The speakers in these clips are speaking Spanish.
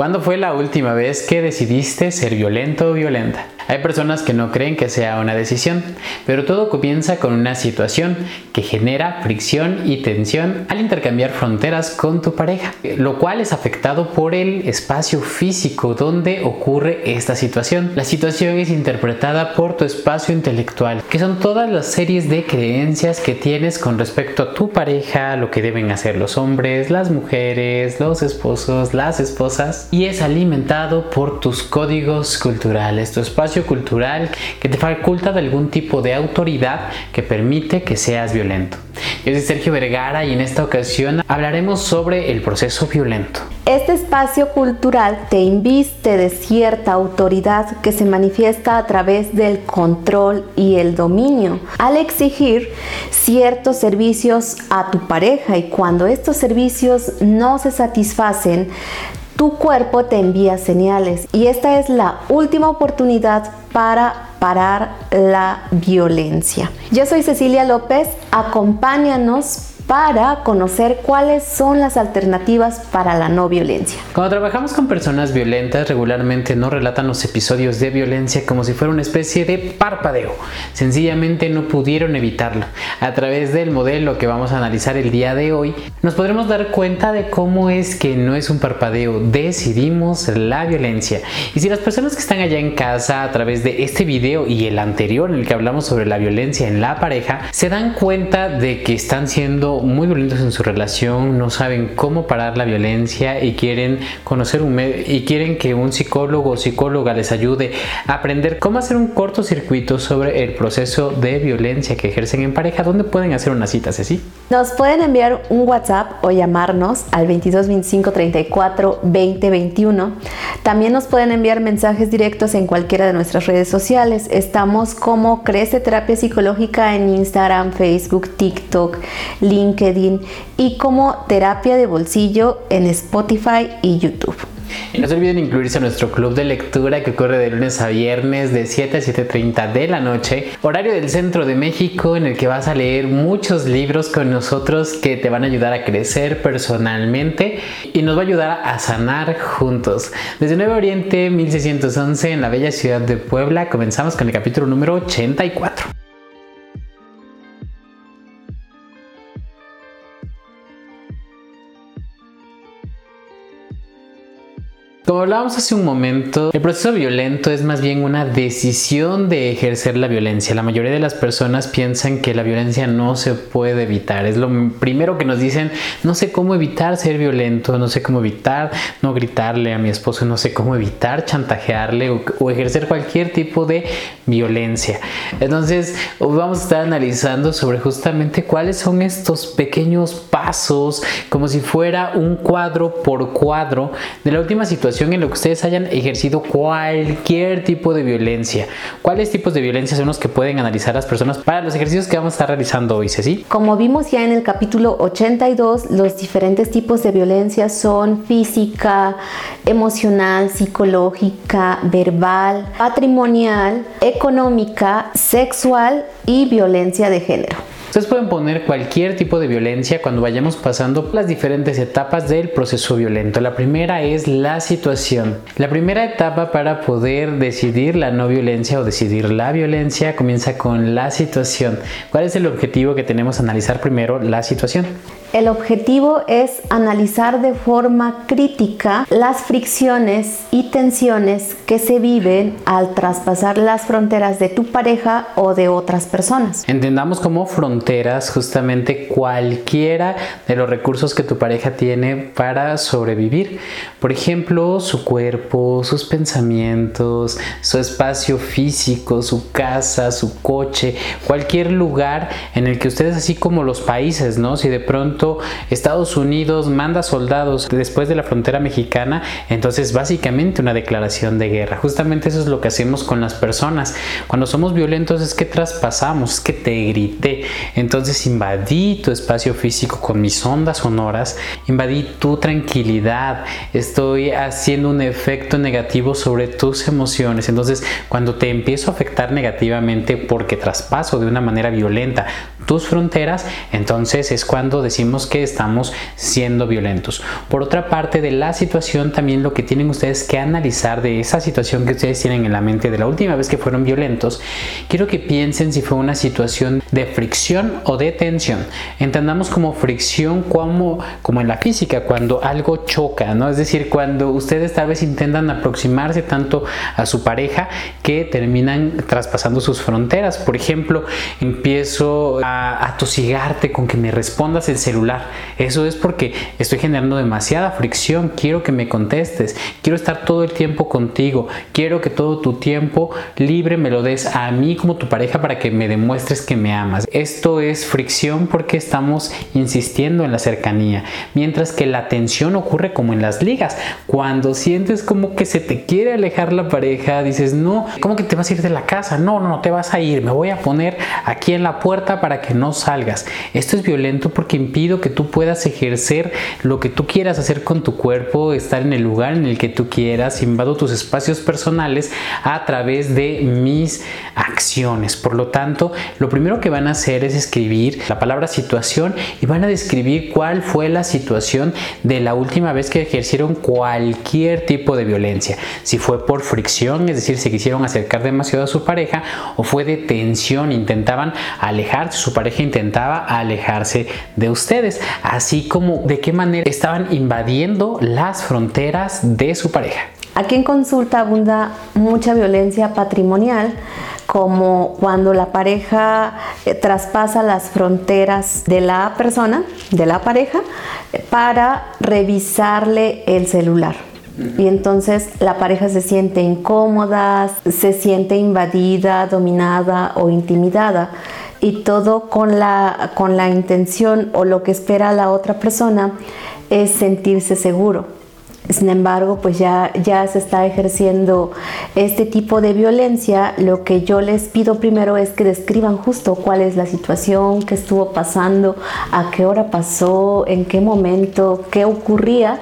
¿Cuándo fue la última vez que decidiste ser violento o violenta? Hay personas que no creen que sea una decisión, pero todo comienza con una situación que genera fricción y tensión al intercambiar fronteras con tu pareja, lo cual es afectado por el espacio físico donde ocurre esta situación. La situación es interpretada por tu espacio intelectual, que son todas las series de creencias que tienes con respecto a tu pareja, lo que deben hacer los hombres, las mujeres, los esposos, las esposas, y es alimentado por tus códigos culturales, tu espacio cultural que te faculta de algún tipo de autoridad que permite que seas violento. Yo soy Sergio Vergara y en esta ocasión hablaremos sobre el proceso violento. Este espacio cultural te inviste de cierta autoridad que se manifiesta a través del control y el dominio al exigir ciertos servicios a tu pareja y cuando estos servicios no se satisfacen, tu cuerpo te envía señales y esta es la última oportunidad para parar la violencia. Yo soy Cecilia López, acompáñanos para conocer cuáles son las alternativas para la no violencia. Cuando trabajamos con personas violentas, regularmente no relatan los episodios de violencia como si fuera una especie de parpadeo. Sencillamente no pudieron evitarlo. A través del modelo que vamos a analizar el día de hoy, nos podremos dar cuenta de cómo es que no es un parpadeo, decidimos la violencia. Y si las personas que están allá en casa a través de este video y el anterior en el que hablamos sobre la violencia en la pareja, se dan cuenta de que están siendo muy violentos en su relación, no saben cómo parar la violencia y quieren conocer un y quieren que un psicólogo o psicóloga les ayude a aprender cómo hacer un cortocircuito sobre el proceso de violencia que ejercen en pareja, ¿dónde pueden hacer una cita, Ceci? Nos pueden enviar un WhatsApp o llamarnos al 22 25 34 20 21. También nos pueden enviar mensajes directos en cualquiera de nuestras redes sociales. Estamos como Crece Terapia Psicológica en Instagram, Facebook, TikTok, LinkedIn LinkedIn y como terapia de bolsillo en Spotify y YouTube. No se olviden incluirse a nuestro club de lectura que ocurre de lunes a viernes de 7 a 7.30 de la noche, horario del centro de México en el que vas a leer muchos libros con nosotros que te van a ayudar a crecer personalmente y nos va a ayudar a sanar juntos. Desde Nuevo Oriente 1611 en la bella ciudad de Puebla comenzamos con el capítulo número 84. Como hablábamos hace un momento, el proceso violento es más bien una decisión de ejercer la violencia. La mayoría de las personas piensan que la violencia no se puede evitar. Es lo primero que nos dicen, no sé cómo evitar ser violento, no sé cómo evitar no gritarle a mi esposo, no sé cómo evitar chantajearle o, ejercer cualquier tipo de violencia. Entonces, vamos a estar analizando sobre justamente cuáles son estos pequeños pasos, como si fuera un cuadro por cuadro de la última situación en lo que ustedes hayan ejercido cualquier tipo de violencia. ¿Cuáles tipos de violencia son los que pueden analizar las personas para los ejercicios que vamos a estar realizando hoy, Ceci? Como vimos ya en el capítulo 82, los diferentes tipos de violencia son física, emocional, psicológica, verbal, patrimonial, económica, sexual y violencia de género. Ustedes pueden poner cualquier tipo de violencia cuando vayamos pasando las diferentes etapas del proceso violento. La primera es la situación. La primera etapa para poder decidir la no violencia o decidir la violencia comienza con la situación. ¿Cuál es el objetivo que tenemos analizar primero? La situación. El objetivo es analizar de forma crítica las fricciones y tensiones que se viven al traspasar las fronteras de tu pareja o de otras personas. Entendamos como fronteras justamente cualquiera de los recursos que tu pareja tiene para sobrevivir. Por ejemplo, su cuerpo, sus pensamientos, su espacio físico, su casa, su coche, cualquier lugar en el que ustedes, así como los países, ¿no? Si de pronto Estados Unidos manda soldados después de la frontera mexicana, entonces básicamente una declaración de guerra. Justamente eso es lo que hacemos con las personas. Cuando somos violentos es que traspasamos, es que te grité. Entonces invadí tu espacio físico con mis ondas sonoras, invadí tu tranquilidad, estoy haciendo un efecto negativo sobre tus emociones. Entonces cuando te empiezo a afectar negativamente porque traspaso de una manera violenta tus fronteras, entonces es cuando decimos que estamos siendo violentos. Por otra parte de la situación, también lo que tienen ustedes que analizar de esa situación que ustedes tienen en la mente de la última vez que fueron violentos, quiero que piensen si fue una situación de fricción o de tensión. Entendamos como fricción como, como en la física, cuando algo choca, ¿no? Es decir, cuando ustedes tal vez intentan aproximarse tanto a su pareja que terminan traspasando sus fronteras. Por ejemplo, empiezo a atosigarte con que me respondas el celular. Eso es porque estoy generando demasiada fricción. Quiero que me contestes. Quiero estar todo el tiempo contigo. Quiero que todo tu tiempo libre me lo des a mí como tu pareja para que me demuestres que me amas. Esto es fricción porque estamos insistiendo en la cercanía. Mientras que la tensión ocurre como en las ligas. Cuando sientes como que se te quiere alejar la pareja, dices, no, ¿cómo que te vas a ir de la casa? No, no, no te vas a ir. Me voy a poner aquí en la puerta para que no salgas. Esto es violento porque que tú puedas ejercer lo que tú quieras hacer con tu cuerpo, estar en el lugar en el que tú quieras, invado tus espacios personales a través de mis acciones. Por lo tanto, lo primero que van a hacer es escribir la palabra situación y van a describir cuál fue la situación de la última vez que ejercieron cualquier tipo de violencia. Si fue por fricción, es decir, se quisieron acercar demasiado a su pareja, o fue de tensión, intentaban alejarse, su pareja intentaba alejarse de ustedes, así como de qué manera estaban invadiendo las fronteras de su pareja. Aquí en consulta abunda mucha violencia patrimonial, como cuando la pareja eh, traspasa las fronteras de la persona, de la pareja, para revisarle el celular. Y entonces la pareja se siente incómoda, se siente invadida, dominada o intimidada. Y todo con la, con la intención o lo que espera la otra persona es sentirse seguro. Sin embargo, pues ya, ya se está ejerciendo este tipo de violencia. Lo que yo les pido primero es que describan justo cuál es la situación, qué estuvo pasando, a qué hora pasó, en qué momento, qué ocurría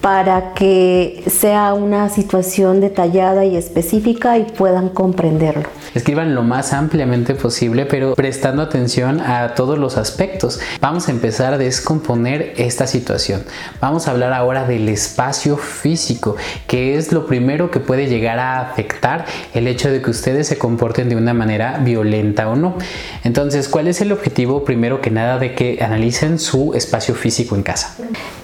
para que sea una situación detallada y específica y puedan comprenderlo. Escriban lo más ampliamente posible, pero prestando atención a todos los aspectos. Vamos a empezar a descomponer esta situación. Vamos a hablar ahora del espacio físico, que es lo primero que puede llegar a afectar el hecho de que ustedes se comporten de una manera violenta o no. Entonces, ¿cuál es el objetivo primero que nada de que analicen su espacio físico en casa?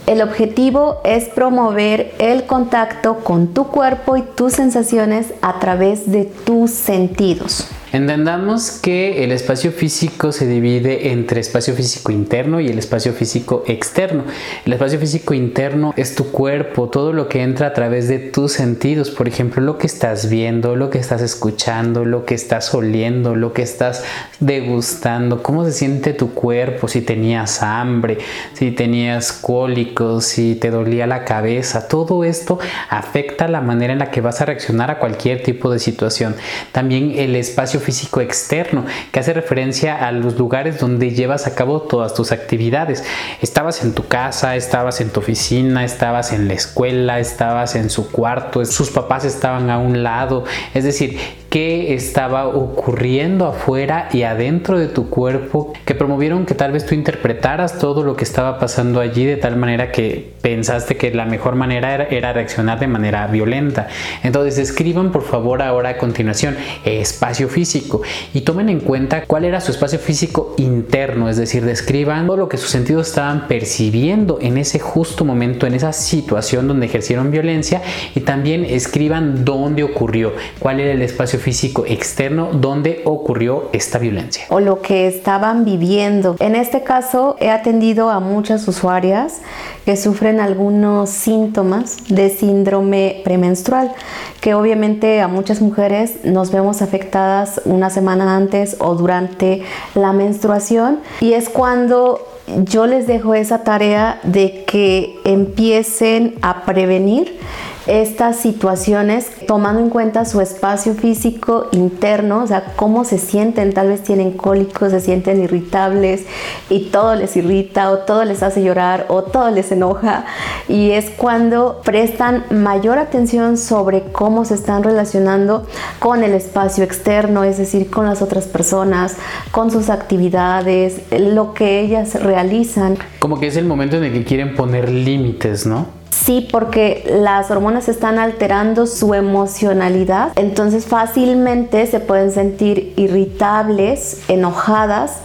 El objetivo es promover el contacto con tu cuerpo y tus sensaciones a través de tus sentidos. Entendamos que el espacio físico se divide entre espacio físico interno y el espacio físico externo. El espacio físico interno es tu cuerpo, todo lo que entra a través de tus sentidos, por ejemplo, lo que estás viendo, lo que estás escuchando, lo que estás oliendo, lo que estás degustando, cómo se siente tu cuerpo, si tenías hambre, si tenías cólicos, si te dolía la cabeza, todo esto afecta la manera en la que vas a reaccionar a cualquier tipo de situación. También el espacio físico externo, que hace referencia a los lugares donde llevas a cabo todas tus actividades. Estabas en tu casa, estabas en tu oficina, estabas en la escuela, estabas en su cuarto, sus papás estaban a un lado, es decir, qué estaba ocurriendo afuera y adentro de tu cuerpo que promovieron que tal vez tú interpretaras todo lo que estaba pasando allí de tal manera que pensaste que la mejor manera era, reaccionar de manera violenta. Entonces escriban por favor ahora a continuación espacio físico y tomen en cuenta cuál era su espacio físico interno, es decir, describan todo lo que sus sentidos estaban percibiendo en ese justo momento, en esa situación donde ejercieron violencia y también escriban dónde ocurrió, cuál era el espacio físico externo donde ocurrió esta violencia. O lo que estaban viviendo. En este caso he atendido a muchas usuarias que sufren algunos síntomas de síndrome premenstrual, que obviamente a muchas mujeres nos vemos afectadas una semana antes o durante la menstruación y es cuando yo les dejo esa tarea de que empiecen a prevenir estas situaciones tomando en cuenta su espacio físico interno, o sea, cómo se sienten, tal vez tienen cólicos, se sienten irritables y todo les irrita o todo les hace llorar o todo les enoja y es cuando prestan mayor atención sobre cómo se están relacionando con el espacio externo, es decir, con las otras personas, con sus actividades, lo que ellas realizan. Como que es el momento en el que quieren poner límites, ¿no? Sí, porque las hormonas están alterando su emocionalidad, entonces fácilmente se pueden sentir irritables, enojadas,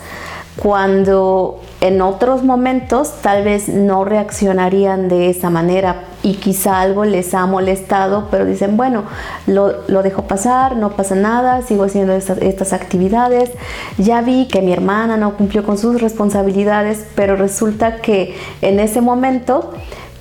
cuando en otros momentos tal vez no reaccionarían de esa manera. Y quizá algo les ha molestado, pero dicen, bueno, lo, dejo pasar, no pasa nada, sigo haciendo estas, estas, actividades, ya vi que mi hermana no cumplió con sus responsabilidades, pero resulta que en ese momento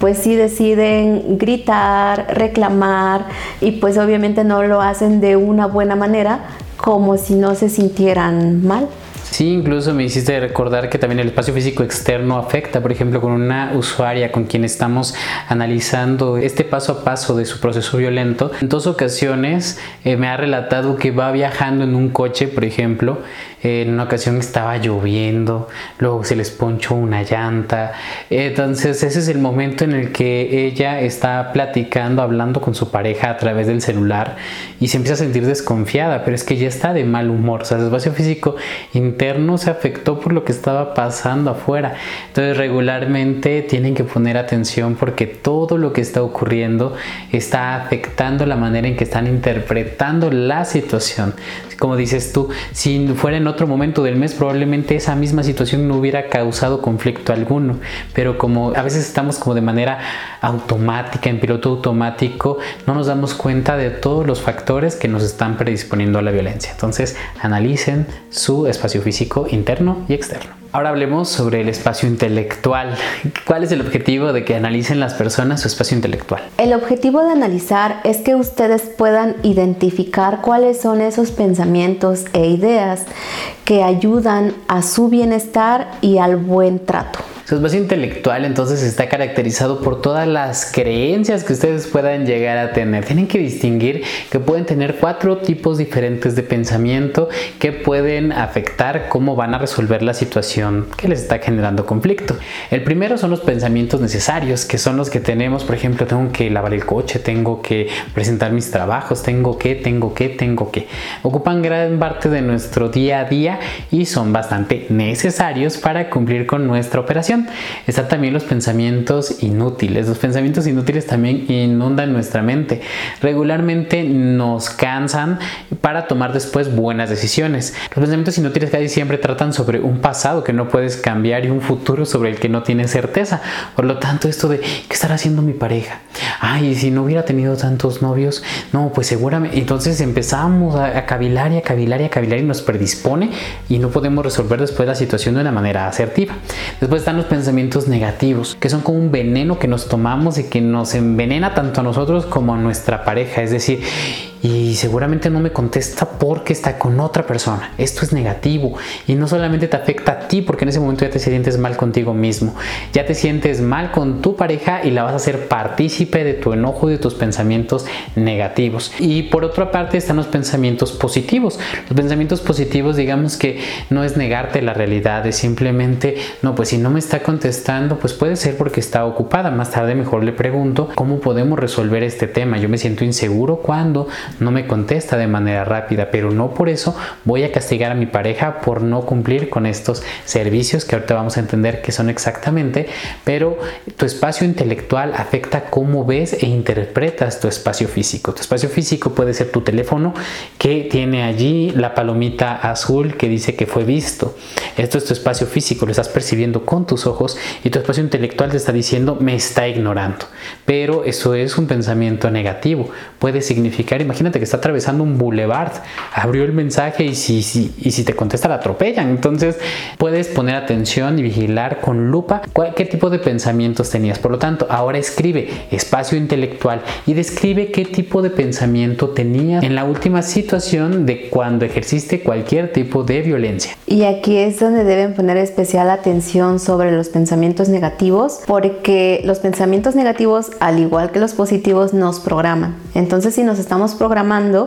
pues sí deciden gritar, reclamar y pues obviamente no lo hacen de una buena manera como si no se sintieran mal. Sí, incluso me hiciste recordar que también el espacio físico externo afecta, por ejemplo, con una usuaria con quien estamos analizando este paso a paso de su proceso violento. En dos ocasiones eh, me ha relatado que va viajando en un coche, por ejemplo, en una ocasión estaba lloviendo, luego se les ponchó una llanta. Entonces ese es el momento en el que ella está platicando, hablando con su pareja a través del celular y se empieza a sentir desconfiada, pero es que ya está de mal humor. O sea, el espacio físico interno se afectó por lo que estaba pasando afuera. Entonces regularmente tienen que poner atención porque todo lo que está ocurriendo está afectando la manera en que están interpretando la situación. Como dices tú, si fuera en otro momento del mes probablemente esa misma situación no hubiera causado conflicto alguno, pero como a veces estamos como de manera automática, en piloto automático, no nos damos cuenta de todos los factores que nos están predisponiendo a la violencia. Entonces, analicen su espacio físico interno y externo. Ahora hablemos sobre el espacio intelectual. ¿Cuál es el objetivo de que analicen las personas su espacio intelectual? El objetivo de analizar es que ustedes puedan identificar cuáles son esos pensamientos e ideas que ayudan a su bienestar y al buen trato. Su espacio intelectual entonces está caracterizado por todas las creencias que ustedes puedan llegar a tener. Tienen que distinguir que pueden tener cuatro tipos diferentes de pensamiento que pueden afectar cómo van a resolver la situación que les está generando conflicto. El primero son los pensamientos necesarios, que son los que tenemos, por ejemplo, tengo que lavar el coche, tengo que presentar mis trabajos, tengo que, tengo que, tengo que. Ocupan gran parte de nuestro día a día y son bastante necesarios para cumplir con nuestra operación. Están también los pensamientos inútiles. Los pensamientos inútiles también inundan nuestra mente. Regularmente nos cansan para tomar después buenas decisiones. Los pensamientos inútiles casi siempre tratan sobre un pasado que no puedes cambiar y un futuro sobre el que no tienes certeza. Por lo tanto, esto de ¿qué estará haciendo mi pareja? Ay, si no hubiera tenido tantos novios, no, pues seguramente. Entonces empezamos a, cavilar y a cavilar y a cavilar y nos predispone y no podemos resolver después la situación de una manera asertiva. Después están los pensamientos negativos, que son como un veneno que nos tomamos y que nos envenena tanto a nosotros como a nuestra pareja. Es decir, y seguramente no me contesta porque está con otra persona. Esto es negativo y no solamente te afecta a ti porque en ese momento ya te sientes mal contigo mismo, ya te sientes mal con tu pareja y la vas a hacer partícipe de tu enojo y de tus pensamientos negativos. Y por otra parte están los pensamientos positivos. Los pensamientos positivos digamos que no es negarte la realidad, es simplemente, no, pues si no me está contestando, pues puede ser porque está ocupada. Más tarde mejor le pregunto cómo podemos resolver este tema. Yo me siento inseguro cuando no me contesta de manera rápida, pero no por eso voy a castigar a mi pareja por no cumplir con estos servicios que ahorita vamos a entender que son exactamente, pero tu espacio intelectual afecta cómo ves e interpretas tu espacio físico. Tu espacio físico puede ser tu teléfono que tiene allí la palomita azul que dice que fue visto. Esto es tu espacio físico, lo estás percibiendo con tus ojos y tu espacio intelectual te está diciendo me está ignorando. Pero eso es un pensamiento negativo. Puede significar, imagínate, imagínate que está atravesando un boulevard, abrió el mensaje y si, si, y si te contesta la atropellan. Entonces puedes poner atención y vigilar con lupa qué tipo de pensamientos tenías. Por lo tanto, ahora escribe espacio intelectual y describe qué tipo de pensamiento tenías en la última situación de cuando ejerciste cualquier tipo de violencia. Y aquí es donde deben poner especial atención sobre los pensamientos negativos, porque los pensamientos negativos, al igual que los positivos, nos programan. Entonces, si nos estamos programando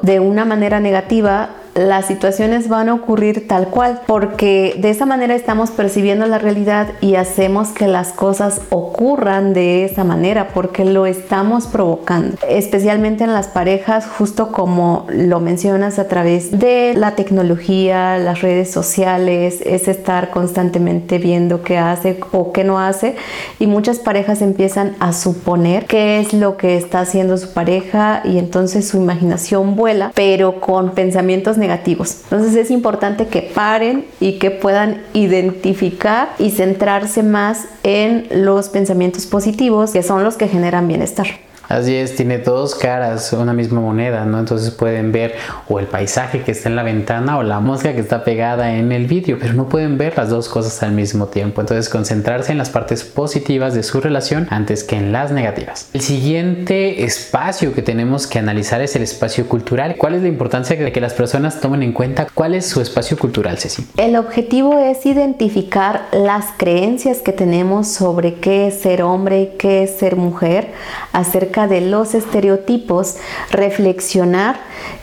de una manera negativa, las situaciones van a ocurrir tal cual, porque de esa manera estamos percibiendo la realidad y hacemos que las cosas ocurran de esa manera, porque lo estamos provocando, especialmente en las parejas, justo como lo mencionas a través de la tecnología, las redes sociales, es estar constantemente viendo qué hace o qué no hace, y muchas parejas empiezan a suponer qué es lo que está haciendo su pareja y entonces su imaginación vuela, pero con pensamientos. Entonces es importante que paren y que puedan identificar y centrarse más en los pensamientos positivos, que son los que generan bienestar. Así es, tiene dos caras, una misma moneda, ¿no? Entonces pueden ver o el paisaje que está en la ventana o la mosca que está pegada en el vídeo, pero no pueden ver las dos cosas al mismo tiempo. Entonces concentrarse en las partes positivas de su relación antes que en las negativas. El siguiente espacio que tenemos que analizar es el espacio cultural. ¿Cuál es la importancia de que las personas tomen en cuenta cuál es su espacio cultural, Ceci? El objetivo es identificar las creencias que tenemos sobre qué es ser hombre y qué es ser mujer, acerca de los estereotipos, reflexionar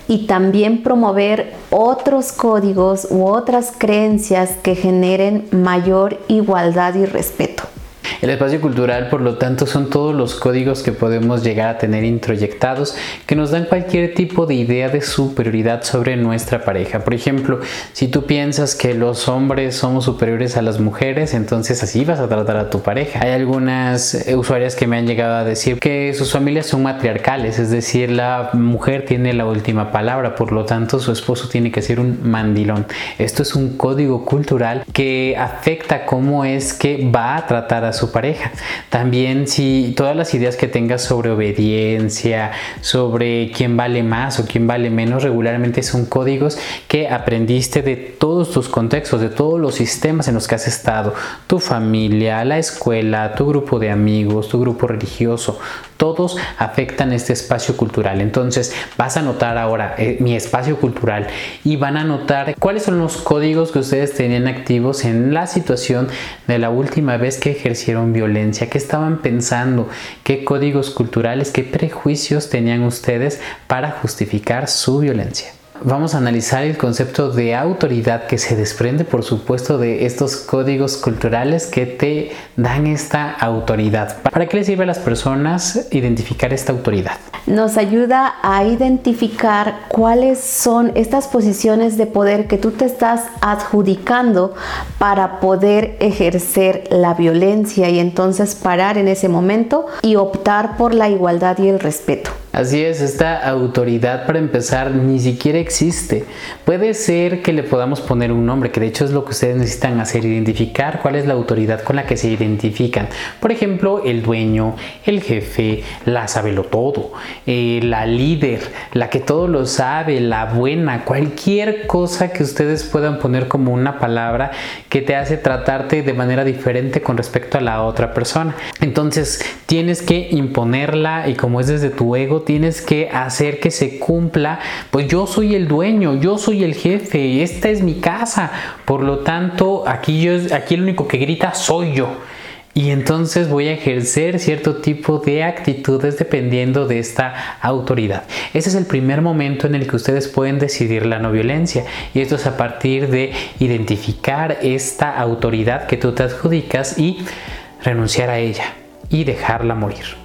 y también promover otros códigos u otras creencias que generen mayor igualdad y respeto. El espacio cultural, por lo tanto, son todos los códigos que podemos llegar a tener introyectados que nos dan cualquier tipo de idea de superioridad sobre nuestra pareja. Por ejemplo, si tú piensas que los hombres somos superiores a las mujeres, entonces así vas a tratar a tu pareja. Hay algunas usuarias que me han llegado a decir que sus familias son matriarcales, es decir, la mujer tiene la última palabra, por lo tanto su esposo tiene que ser un mandilón. Esto es un código cultural que afecta cómo es que va a tratar a su pareja. También si todas las ideas que tengas sobre obediencia, sobre quién vale más o quién vale menos, regularmente son códigos que aprendiste de todos tus contextos, de todos los sistemas en los que has estado, tu familia, la escuela, tu grupo de amigos, tu grupo religioso, todos afectan este espacio cultural. Entonces vas a notar ahora eh, mi espacio cultural y van a notar cuáles son los códigos que ustedes tenían activos en la situación de la última vez que ejercieron violencia, qué estaban pensando, qué códigos culturales, qué prejuicios tenían ustedes para justificar su violencia vamos a analizar el concepto de autoridad que se desprende, por supuesto, de estos códigos culturales que te dan esta autoridad. ¿Para qué le sirve a las personas identificar esta autoridad? Nos ayuda a identificar cuáles son estas posiciones de poder que tú te estás adjudicando para poder ejercer la violencia y entonces parar en ese momento y optar por la igualdad y el respeto. Así es, esta autoridad para empezar ni siquiera existe. Puede ser que le podamos poner un nombre, que de hecho es lo que ustedes necesitan hacer, identificar cuál es la autoridad con la que se identifican. Por ejemplo, el dueño, el jefe, la sabelo todo, eh, la líder, la que todo lo sabe, la buena, cualquier cosa que ustedes puedan poner como una palabra que te hace tratarte de manera diferente con respecto a la otra persona. Entonces tienes que imponerla y como es desde tu ego, tienes que hacer que se cumpla, pues yo soy el dueño, yo soy el jefe, esta es mi casa, por lo tanto aquí, yo, aquí el único que grita soy yo. Y entonces voy a ejercer cierto tipo de actitudes dependiendo de esta autoridad. Ese es el primer momento en el que ustedes pueden decidir la no violencia. Y esto es a partir de identificar esta autoridad que tú te adjudicas y renunciar a ella y dejarla morir.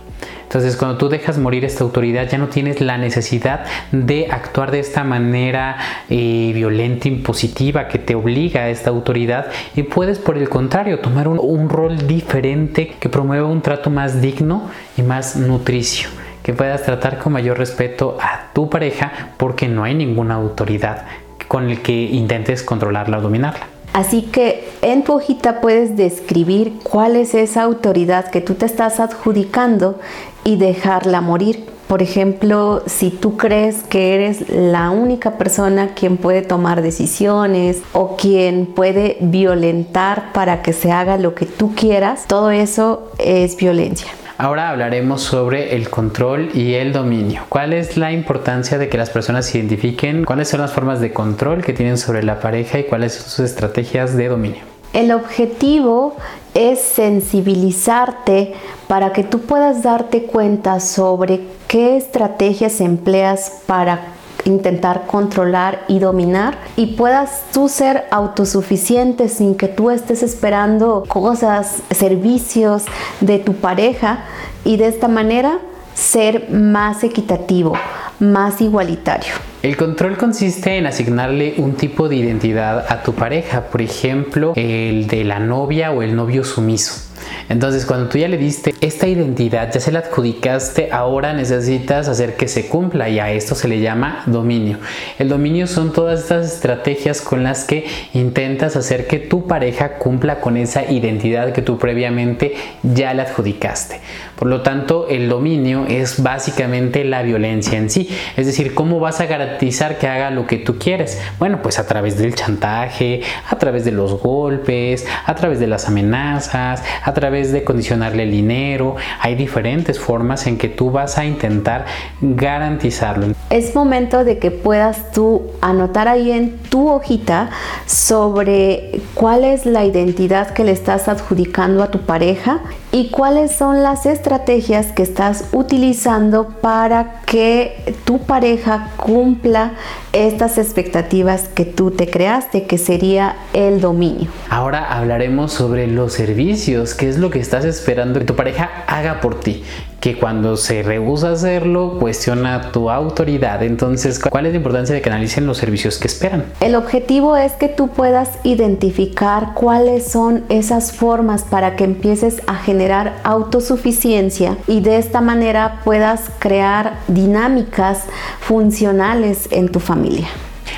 Entonces, cuando tú dejas morir esta autoridad, ya no tienes la necesidad de actuar de esta manera eh, violenta, impositiva, que te obliga a esta autoridad y puedes, por el contrario, tomar un, rol diferente que promueva un trato más digno y más nutricio que puedas tratar con mayor respeto a tu pareja porque no hay ninguna autoridad con el que intentes controlarla o dominarla. Así que en tu puedes describir cuál es esa autoridad que tú te estás adjudicando y dejarla morir. Por ejemplo, si tú crees que eres la única persona quien puede tomar decisiones o quien puede violentar para que se haga lo que tú quieras, todo eso es violencia. Ahora hablaremos sobre el control y el dominio. ¿Cuál es la importancia de que las personas identifiquen cuáles son las formas de control que tienen sobre la pareja y cuáles son sus estrategias de dominio? El objetivo es sensibilizarte para que tú puedas darte cuenta sobre qué estrategias empleas para intentar controlar y dominar y puedas tú ser autosuficiente sin que tú estés esperando cosas, servicios de tu pareja y de esta manera ser más equitativo, más igualitario. El control consiste en asignarle un tipo de identidad a tu pareja, por ejemplo, el de la novia o el novio sumiso. Entonces, cuando tú ya le diste esta identidad, ya se la adjudicaste, ahora necesitas hacer que se cumpla y a esto se le llama dominio. El dominio son todas estas estrategias con las que intentas hacer que tu pareja cumpla con esa identidad que tú previamente ya le adjudicaste. Por lo tanto, el dominio es básicamente la violencia en sí. Es decir, ¿cómo vas a garantizar que haga lo que tú quieres? Bueno, pues a través del chantaje, a través de los golpes, a través de las amenazas, a través de condicionarle el dinero. Hay diferentes formas en que tú vas a intentar garantizarlo. Es momento de que puedas tú anotar ahí en tu hojita sobre cuál es la identidad que le estás adjudicando a tu pareja y cuáles son las estrategias que estás utilizando para que tu pareja cumpla estas expectativas que tú te creaste, que sería el dominio. Ahora hablaremos sobre los servicios, qué es lo que estás esperando que tu pareja haga por ti que cuando se rehúsa hacerlo cuestiona tu autoridad. Entonces, ¿cuál es la importancia de que analicen los servicios que esperan? El objetivo es que tú puedas identificar cuáles son esas formas para que empieces a generar autosuficiencia y de esta manera puedas crear dinámicas funcionales en tu familia.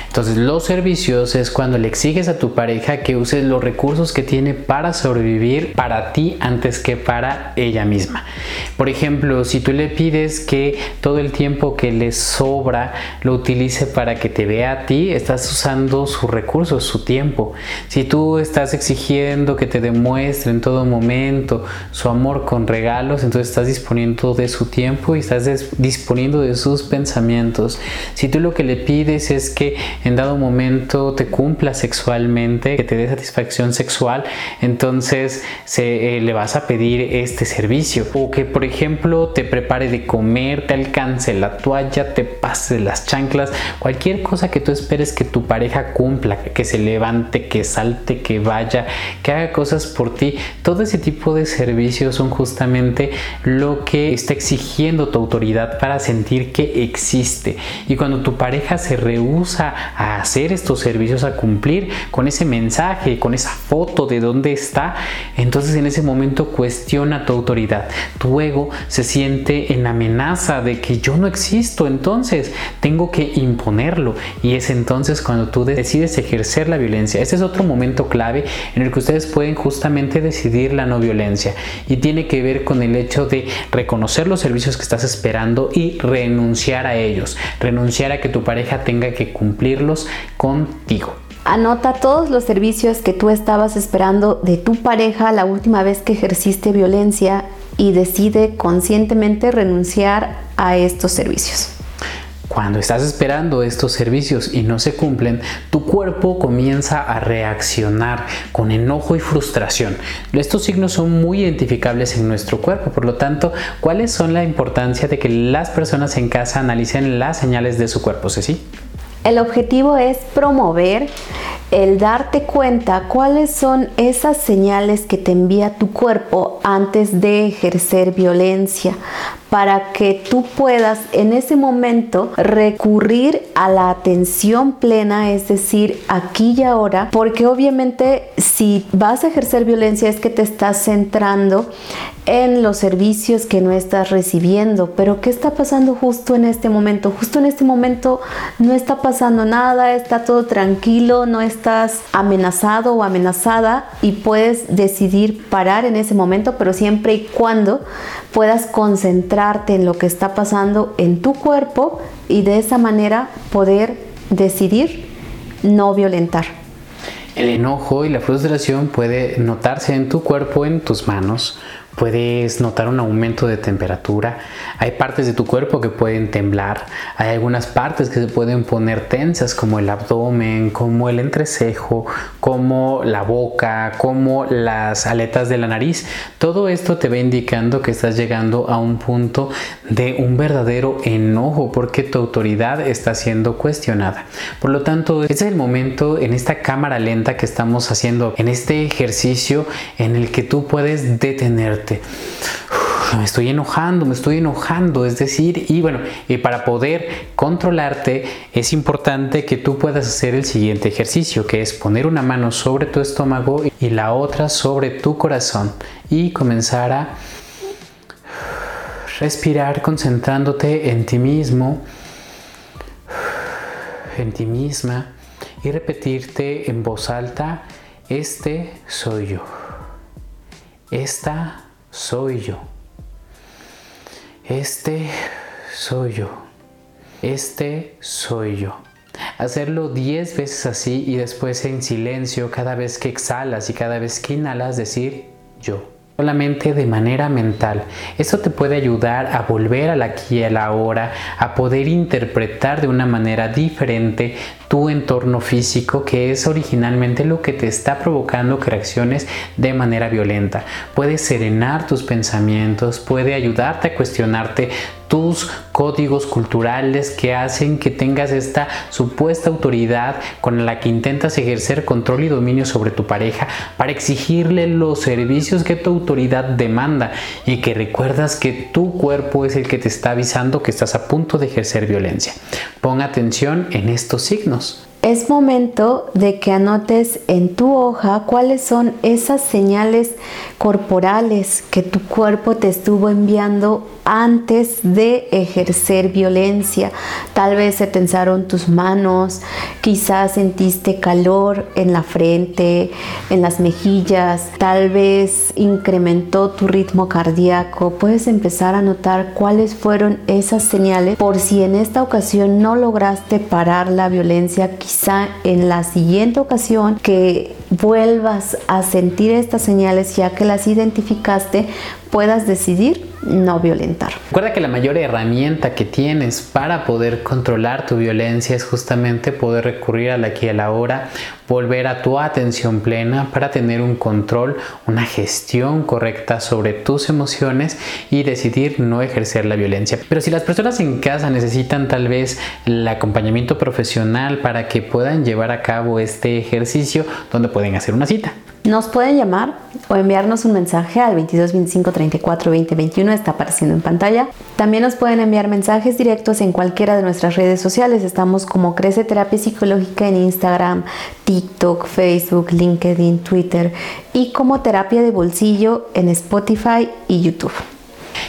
Entonces los servicios es cuando le exiges a tu pareja que uses los recursos que tiene para sobrevivir para ti antes que para ella misma. Por ejemplo, si tú le pides que todo el tiempo que le sobra lo utilice para que te vea a ti, estás usando sus recursos, su tiempo. Si tú estás exigiendo que te demuestre en todo momento su amor con regalos, entonces estás disponiendo de su tiempo y estás disponiendo de sus pensamientos. Si tú lo que le pides es que en dado momento te cumpla sexualmente, que te dé satisfacción sexual, entonces se, eh, le vas a pedir este servicio. O que por ejemplo te prepare de comer, te alcance la toalla, te pase las chanclas, cualquier cosa que tú esperes que tu pareja cumpla, que se levante, que salte, que vaya, que haga cosas por ti. Todo ese tipo de servicios son justamente lo que está exigiendo tu autoridad para sentir que existe. Y cuando tu pareja se rehúsa a hacer estos servicios, a cumplir con ese mensaje, con esa foto de dónde está, entonces en ese momento cuestiona tu autoridad. Tu ego se siente en amenaza de que yo no existo, entonces tengo que imponerlo. Y es entonces cuando tú decides ejercer la violencia. Este es otro momento clave en el que ustedes pueden justamente decidir la no violencia. Y tiene que ver con el hecho de reconocer los servicios que estás esperando y renunciar a ellos. Renunciar a que tu pareja tenga que cumplir contigo. Anota todos los servicios que tú estabas esperando de tu pareja la última vez que ejerciste violencia y decide conscientemente renunciar a estos servicios. Cuando estás esperando estos servicios y no se cumplen, tu cuerpo comienza a reaccionar con enojo y frustración. Estos signos son muy identificables en nuestro cuerpo, por lo tanto, ¿cuáles son la importancia de que las personas en casa analicen las señales de su cuerpo, Ceci? El objetivo es promover el darte cuenta cuáles son esas señales que te envía tu cuerpo antes de ejercer violencia para que tú puedas en ese momento recurrir a la atención plena, es decir, aquí y ahora, porque obviamente si vas a ejercer violencia es que te estás centrando en los servicios que no estás recibiendo, pero ¿qué está pasando justo en este momento? Justo en este momento no está pasando nada, está todo tranquilo, no estás amenazado o amenazada y puedes decidir parar en ese momento, pero siempre y cuando puedas concentrar en lo que está pasando en tu cuerpo y de esa manera poder decidir no violentar. El enojo y la frustración puede notarse en tu cuerpo, en tus manos, puedes notar un aumento de temperatura, hay partes de tu cuerpo que pueden temblar, hay algunas partes que se pueden poner tensas como el abdomen, como el entrecejo, como la boca, como las aletas de la nariz. Todo esto te va indicando que estás llegando a un punto de un verdadero enojo porque tu autoridad está siendo cuestionada. Por lo tanto, es el momento en esta cámara lenta que estamos haciendo, en este ejercicio en el que tú puedes detenerte me estoy enojando, me estoy enojando, es decir, y bueno, y para poder controlarte es importante que tú puedas hacer el siguiente ejercicio, que es poner una mano sobre tu estómago y la otra sobre tu corazón y comenzar a respirar concentrándote en ti mismo, en ti misma y repetirte en voz alta, este soy yo. Esta soy yo. Este soy yo. Este soy yo. Hacerlo 10 veces así y después en silencio cada vez que exhalas y cada vez que inhalas decir yo solamente de manera mental. Esto te puede ayudar a volver al aquí y a la ahora, a poder interpretar de una manera diferente tu entorno físico, que es originalmente lo que te está provocando que reacciones de manera violenta. Puede serenar tus pensamientos, puede ayudarte a cuestionarte tus códigos culturales que hacen que tengas esta supuesta autoridad con la que intentas ejercer control y dominio sobre tu pareja para exigirle los servicios que tu autoridad demanda y que recuerdas que tu cuerpo es el que te está avisando que estás a punto de ejercer violencia. Pon atención en estos signos. Es momento de que anotes en tu hoja cuáles son esas señales corporales que tu cuerpo te estuvo enviando antes de ejercer violencia. Tal vez se tensaron tus manos, quizás sentiste calor en la frente, en las mejillas, tal vez incrementó tu ritmo cardíaco. Puedes empezar a notar cuáles fueron esas señales por si en esta ocasión no lograste parar la violencia quizá en la siguiente ocasión que vuelvas a sentir estas señales ya que las identificaste, puedas decidir no violentar. Recuerda que la mayor herramienta que tienes para poder controlar tu violencia es justamente poder recurrir a la aquí y a la hora, volver a tu atención plena para tener un control, una gestión correcta sobre tus emociones y decidir no ejercer la violencia. Pero si las personas en casa necesitan tal vez el acompañamiento profesional para que puedan llevar a cabo este ejercicio, donde pueden hacer una cita. Nos pueden llamar o enviarnos un mensaje al 22 25 34 20 21, está apareciendo en pantalla. También nos pueden enviar mensajes directos en cualquiera de nuestras redes sociales. Estamos como Crece Terapia Psicológica en Instagram, TikTok, Facebook, LinkedIn, Twitter y como Terapia de Bolsillo en Spotify y YouTube.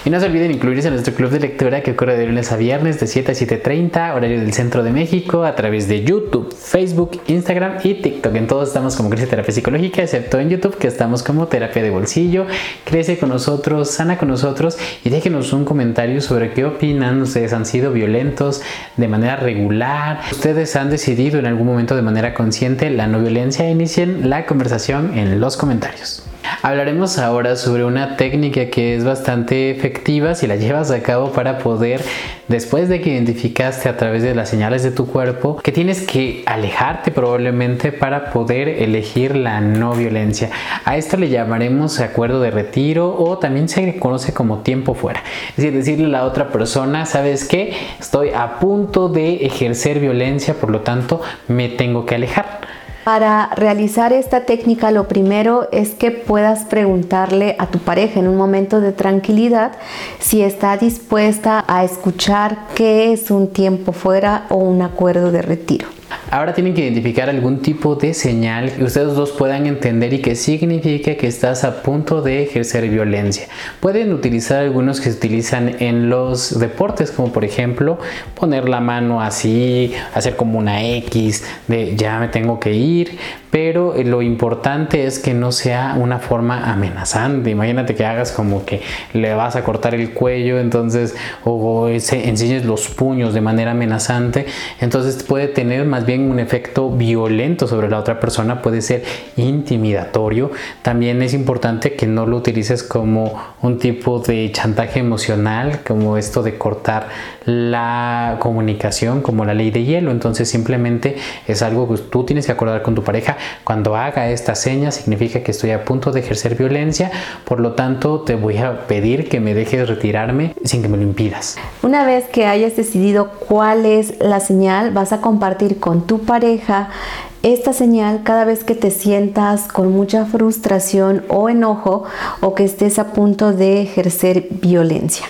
Y no se olviden incluirse en nuestro club de lectura que ocurre de lunes a viernes de 7 a 7.30, horario del centro de México, a través de YouTube, Facebook, Instagram y TikTok. En todos estamos como Crece Terapia Psicológica, excepto en YouTube que estamos como Terapia de Bolsillo. Crece con nosotros, sana con nosotros y déjenos un comentario sobre qué opinan. Ustedes han sido violentos de manera regular. Ustedes han decidido en algún momento de manera consciente la no violencia. Inicien la conversación en los comentarios. Hablaremos ahora sobre una técnica que es bastante efectiva si la llevas a cabo para poder, después de que identificaste a través de las señales de tu cuerpo, que tienes que alejarte probablemente para poder elegir la no violencia. A esto le llamaremos acuerdo de retiro o también se conoce como tiempo fuera. Es decir, decirle a la otra persona, ¿sabes qué? Estoy a punto de ejercer violencia, por lo tanto me tengo que alejar. Para realizar esta técnica lo primero es que puedas preguntarle a tu pareja en un momento de tranquilidad si está dispuesta a escuchar qué es un tiempo fuera o un acuerdo de retiro. Ahora tienen que identificar algún tipo de señal que ustedes dos puedan entender y que signifique que estás a punto de ejercer violencia. Pueden utilizar algunos que se utilizan en los deportes, como por ejemplo poner la mano así, hacer como una X de ya me tengo que ir. Pero eh, lo importante es que no sea una forma amenazante. Imagínate que hagas como que le vas a cortar el cuello, entonces, o, enseñes los puños de manera amenazante, entonces puede tener más bien un efecto violento sobre la otra persona, puede ser intimidatorio. También es importante que no lo utilices como un tipo de chantaje emocional, como esto de cortar la comunicación, como la ley de hielo. Entonces simplemente es algo que tú tienes que acordar con tu pareja. Cuando haga esta seña significa que estoy a punto de ejercer violencia, por lo tanto te voy a pedir que me dejes retirarme sin que me lo impidas. Una vez que hayas decidido cuál es la señal, vas a compartir con tu pareja esta señal cada vez que te sientas con mucha frustración o enojo o que estés a punto de ejercer violencia.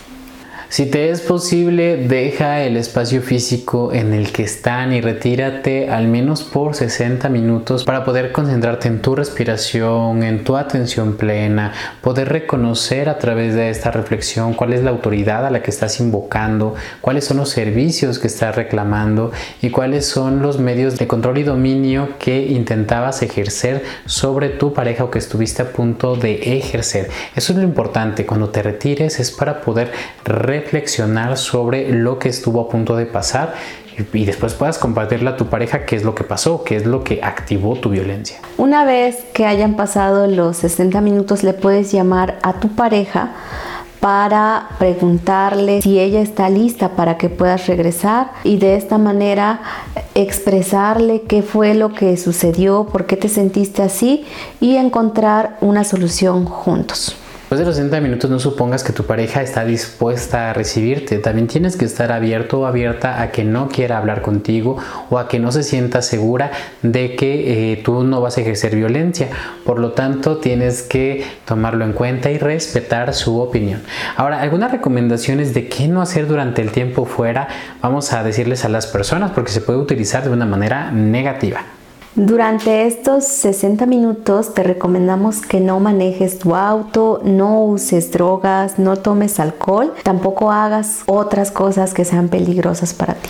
Si te es posible, deja el espacio físico en el que están y retírate al menos por 60 minutos para poder concentrarte en tu respiración, en tu atención plena, poder reconocer a través de esta reflexión cuál es la autoridad a la que estás invocando, cuáles son los servicios que estás reclamando y cuáles son los medios de control y dominio que intentabas ejercer sobre tu pareja o que estuviste a punto de ejercer. Eso es lo importante, cuando te retires es para poder reflexionar sobre lo que estuvo a punto de pasar y después puedas compartirle a tu pareja qué es lo que pasó, qué es lo que activó tu violencia. Una vez que hayan pasado los 60 minutos, le puedes llamar a tu pareja para preguntarle si ella está lista para que puedas regresar y de esta manera expresarle qué fue lo que sucedió, por qué te sentiste así y encontrar una solución juntos. Después de los 60 minutos no supongas que tu pareja está dispuesta a recibirte. También tienes que estar abierto o abierta a que no quiera hablar contigo o a que no se sienta segura de que eh, tú no vas a ejercer violencia. Por lo tanto, tienes que tomarlo en cuenta y respetar su opinión. Ahora, algunas recomendaciones de qué no hacer durante el tiempo fuera, vamos a decirles a las personas porque se puede utilizar de una manera negativa. Durante estos 60 minutos te recomendamos que no manejes tu auto, no uses drogas, no tomes alcohol, tampoco hagas otras cosas que sean peligrosas para ti.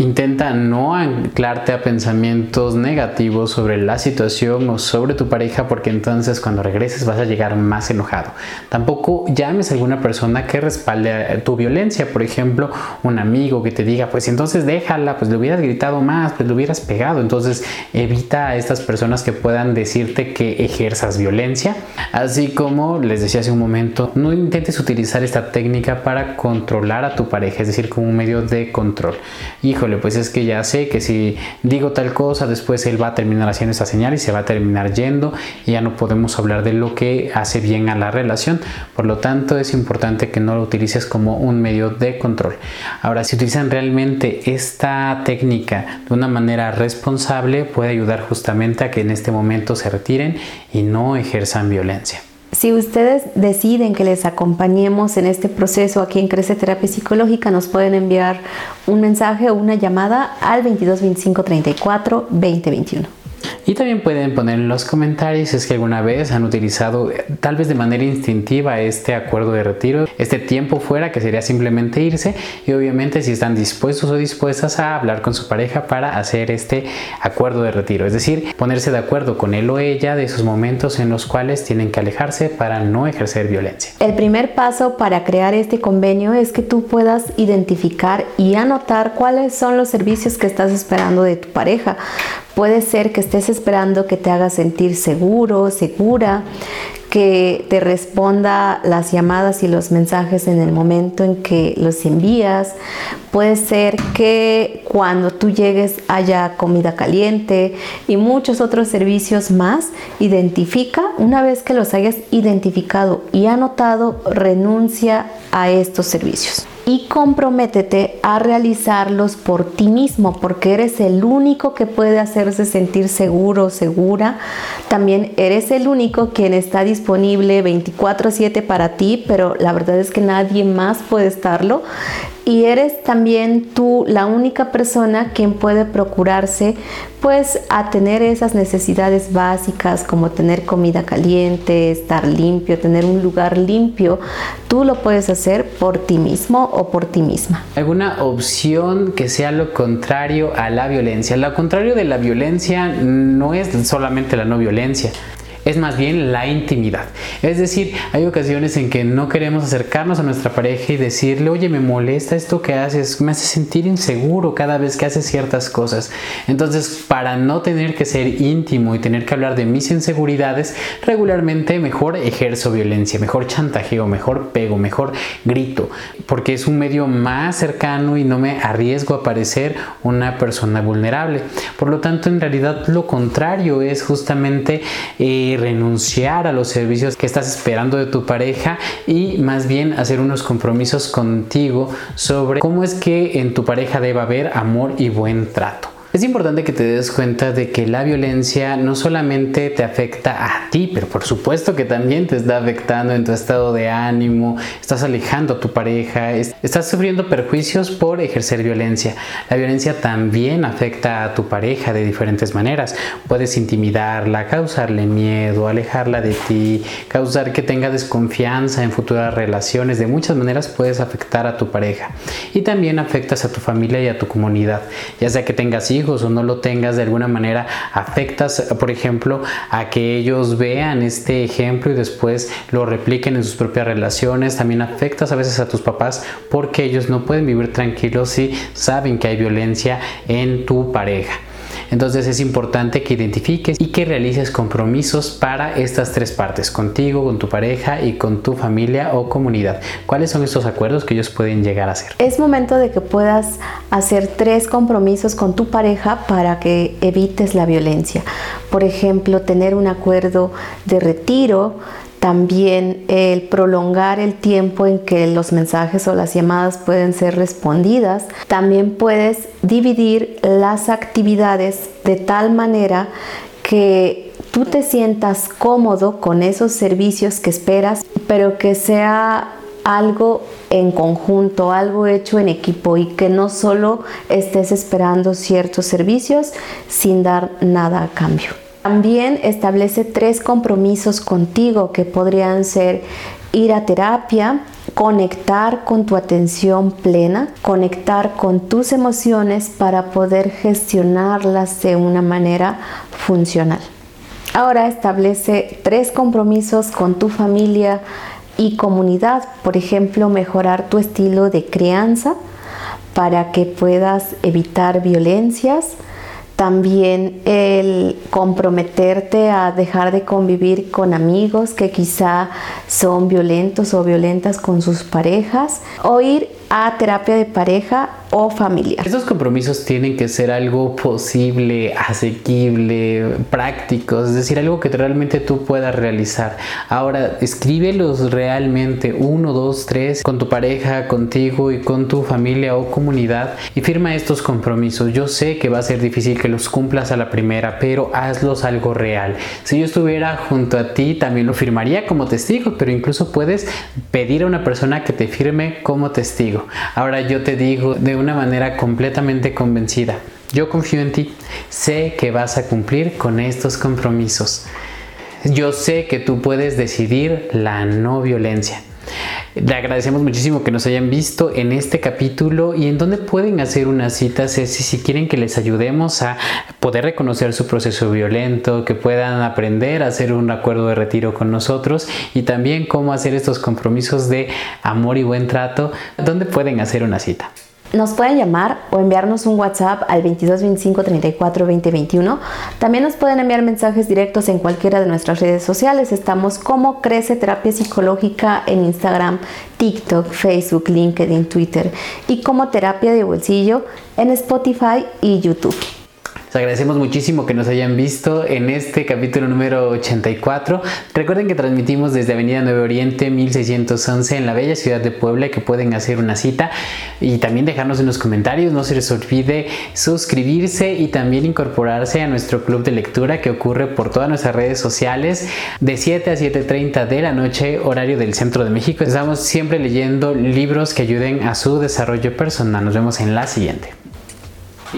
Intenta no anclarte a pensamientos negativos sobre la situación o sobre tu pareja porque entonces cuando regreses vas a llegar más enojado. Tampoco llames a alguna persona que respalde tu violencia, por ejemplo, un amigo que te diga, pues entonces déjala, pues le hubieras gritado más, pues le hubieras pegado. Entonces evita a estas personas que puedan decirte que ejerzas violencia. Así como les decía hace un momento, no intentes utilizar esta técnica para controlar a tu pareja, es decir, como un medio de control. Híjole, pues es que ya sé que si digo tal cosa, después él va a terminar haciendo esa señal y se va a terminar yendo y ya no podemos hablar de lo que hace bien a la relación. Por lo tanto, es importante que no lo utilices como un medio de control. Ahora, si utilizan realmente esta técnica de una manera responsable, puede ayudar justamente a que en este momento se retiren y no ejerzan violencia. Si ustedes deciden que les acompañemos en este proceso aquí en Crece Terapia Psicológica, nos pueden enviar un mensaje o una llamada al 22 25 34 20 21. Y también pueden poner en los comentarios si es que alguna vez han utilizado tal vez de manera instintiva este acuerdo de retiro, este tiempo fuera que sería simplemente irse. Y obviamente si están dispuestos o dispuestas a hablar con su pareja para hacer este acuerdo de retiro, es decir, ponerse de acuerdo con él o ella de esos momentos en los cuales tienen que alejarse para no ejercer violencia. El primer paso para crear este convenio es que tú puedas identificar y anotar cuáles son los servicios que estás esperando de tu pareja Puede ser que estés esperando que te haga sentir seguro, segura, que te responda las llamadas y los mensajes en el momento en que los envías. Puede ser que cuando tú llegues haya comida caliente y muchos otros servicios más. Identifica, una vez que los hayas identificado y anotado, renuncia a estos servicios y comprométete a realizarlos por ti mismo, porque eres el único que puede hacerse sentir seguro, segura. También eres el único quien está disponible 24/7 para ti, pero la verdad es que nadie más puede estarlo y eres también tú la única persona quien puede procurarse pues a tener esas necesidades básicas como tener comida caliente, estar limpio, tener un lugar limpio. Tú lo puedes hacer por ti mismo por ti misma. ¿Alguna opción que sea lo contrario a la violencia? Lo contrario de la violencia no es solamente la no violencia es más bien la intimidad. Es decir, hay ocasiones en que no queremos acercarnos a nuestra pareja y decirle, oye, me molesta esto que haces, me hace sentir inseguro cada vez que haces ciertas cosas. Entonces, para no tener que ser íntimo y tener que hablar de mis inseguridades, regularmente mejor ejerzo violencia, mejor chantajeo, mejor pego, mejor grito, porque es un medio más cercano y no me arriesgo a parecer una persona vulnerable. Por lo tanto, en realidad lo contrario es justamente... Eh, renunciar a los servicios que estás esperando de tu pareja y más bien hacer unos compromisos contigo sobre cómo es que en tu pareja debe haber amor y buen trato. Es importante que te des cuenta de que la violencia no solamente te afecta a ti, pero por supuesto que también te está afectando en tu estado de ánimo, estás alejando a tu pareja, estás sufriendo perjuicios por ejercer violencia. La violencia también afecta a tu pareja de diferentes maneras. Puedes intimidarla, causarle miedo, alejarla de ti, causar que tenga desconfianza en futuras relaciones. De muchas maneras puedes afectar a tu pareja. Y también afectas a tu familia y a tu comunidad, ya sea que tengas hijos, o no lo tengas, de alguna manera afectas, por ejemplo, a que ellos vean este ejemplo y después lo repliquen en sus propias relaciones. También afectas a veces a tus papás porque ellos no pueden vivir tranquilos si saben que hay violencia en tu pareja. Entonces es importante que identifiques y que realices compromisos para estas tres partes, contigo, con tu pareja y con tu familia o comunidad. ¿Cuáles son estos acuerdos que ellos pueden llegar a hacer? Es momento de que puedas hacer tres compromisos con tu pareja para que evites la violencia. Por ejemplo, tener un acuerdo de retiro, también el prolongar el tiempo en que los mensajes o las llamadas pueden ser respondidas. También puedes dividir las actividades de tal manera que tú te sientas cómodo con esos servicios que esperas, pero que sea algo en conjunto, algo hecho en equipo y que no solo estés esperando ciertos servicios sin dar nada a cambio. También establece tres compromisos contigo que podrían ser ir a terapia, conectar con tu atención plena, conectar con tus emociones para poder gestionarlas de una manera funcional. Ahora establece tres compromisos con tu familia y comunidad, por ejemplo, mejorar tu estilo de crianza para que puedas evitar violencias, también el comprometerte a dejar de convivir con amigos que quizá son violentos o violentas con sus parejas. O a terapia de pareja o familiar. Estos compromisos tienen que ser algo posible, asequible, práctico, es decir, algo que realmente tú puedas realizar. Ahora, escríbelos realmente, uno, dos, tres, con tu pareja, contigo y con tu familia o comunidad y firma estos compromisos. Yo sé que va a ser difícil que los cumplas a la primera, pero hazlos algo real. Si yo estuviera junto a ti, también lo firmaría como testigo, pero incluso puedes pedir a una persona que te firme como testigo. Ahora yo te digo de una manera completamente convencida, yo confío en ti, sé que vas a cumplir con estos compromisos. Yo sé que tú puedes decidir la no violencia. Le agradecemos muchísimo que nos hayan visto en este capítulo y en donde pueden hacer una cita, Ceci, si quieren que les ayudemos a poder reconocer su proceso violento, que puedan aprender a hacer un acuerdo de retiro con nosotros y también cómo hacer estos compromisos de amor y buen trato, ¿dónde pueden hacer una cita? Nos pueden llamar o enviarnos un WhatsApp al 22 25 34 20 21. También nos pueden enviar mensajes directos en cualquiera de nuestras redes sociales. Estamos como Crece Terapia Psicológica en Instagram, TikTok, Facebook, LinkedIn, Twitter y como Terapia de Bolsillo en Spotify y YouTube. Les agradecemos muchísimo que nos hayan visto en este capítulo número 84. Recuerden que transmitimos desde Avenida 9 Oriente 1611 en la bella ciudad de Puebla que pueden hacer una cita y también dejarnos en los comentarios. No se les olvide suscribirse y también incorporarse a nuestro club de lectura que ocurre por todas nuestras redes sociales de 7 a 7.30 de la noche horario del centro de México. Estamos siempre leyendo libros que ayuden a su desarrollo personal. Nos vemos en la siguiente.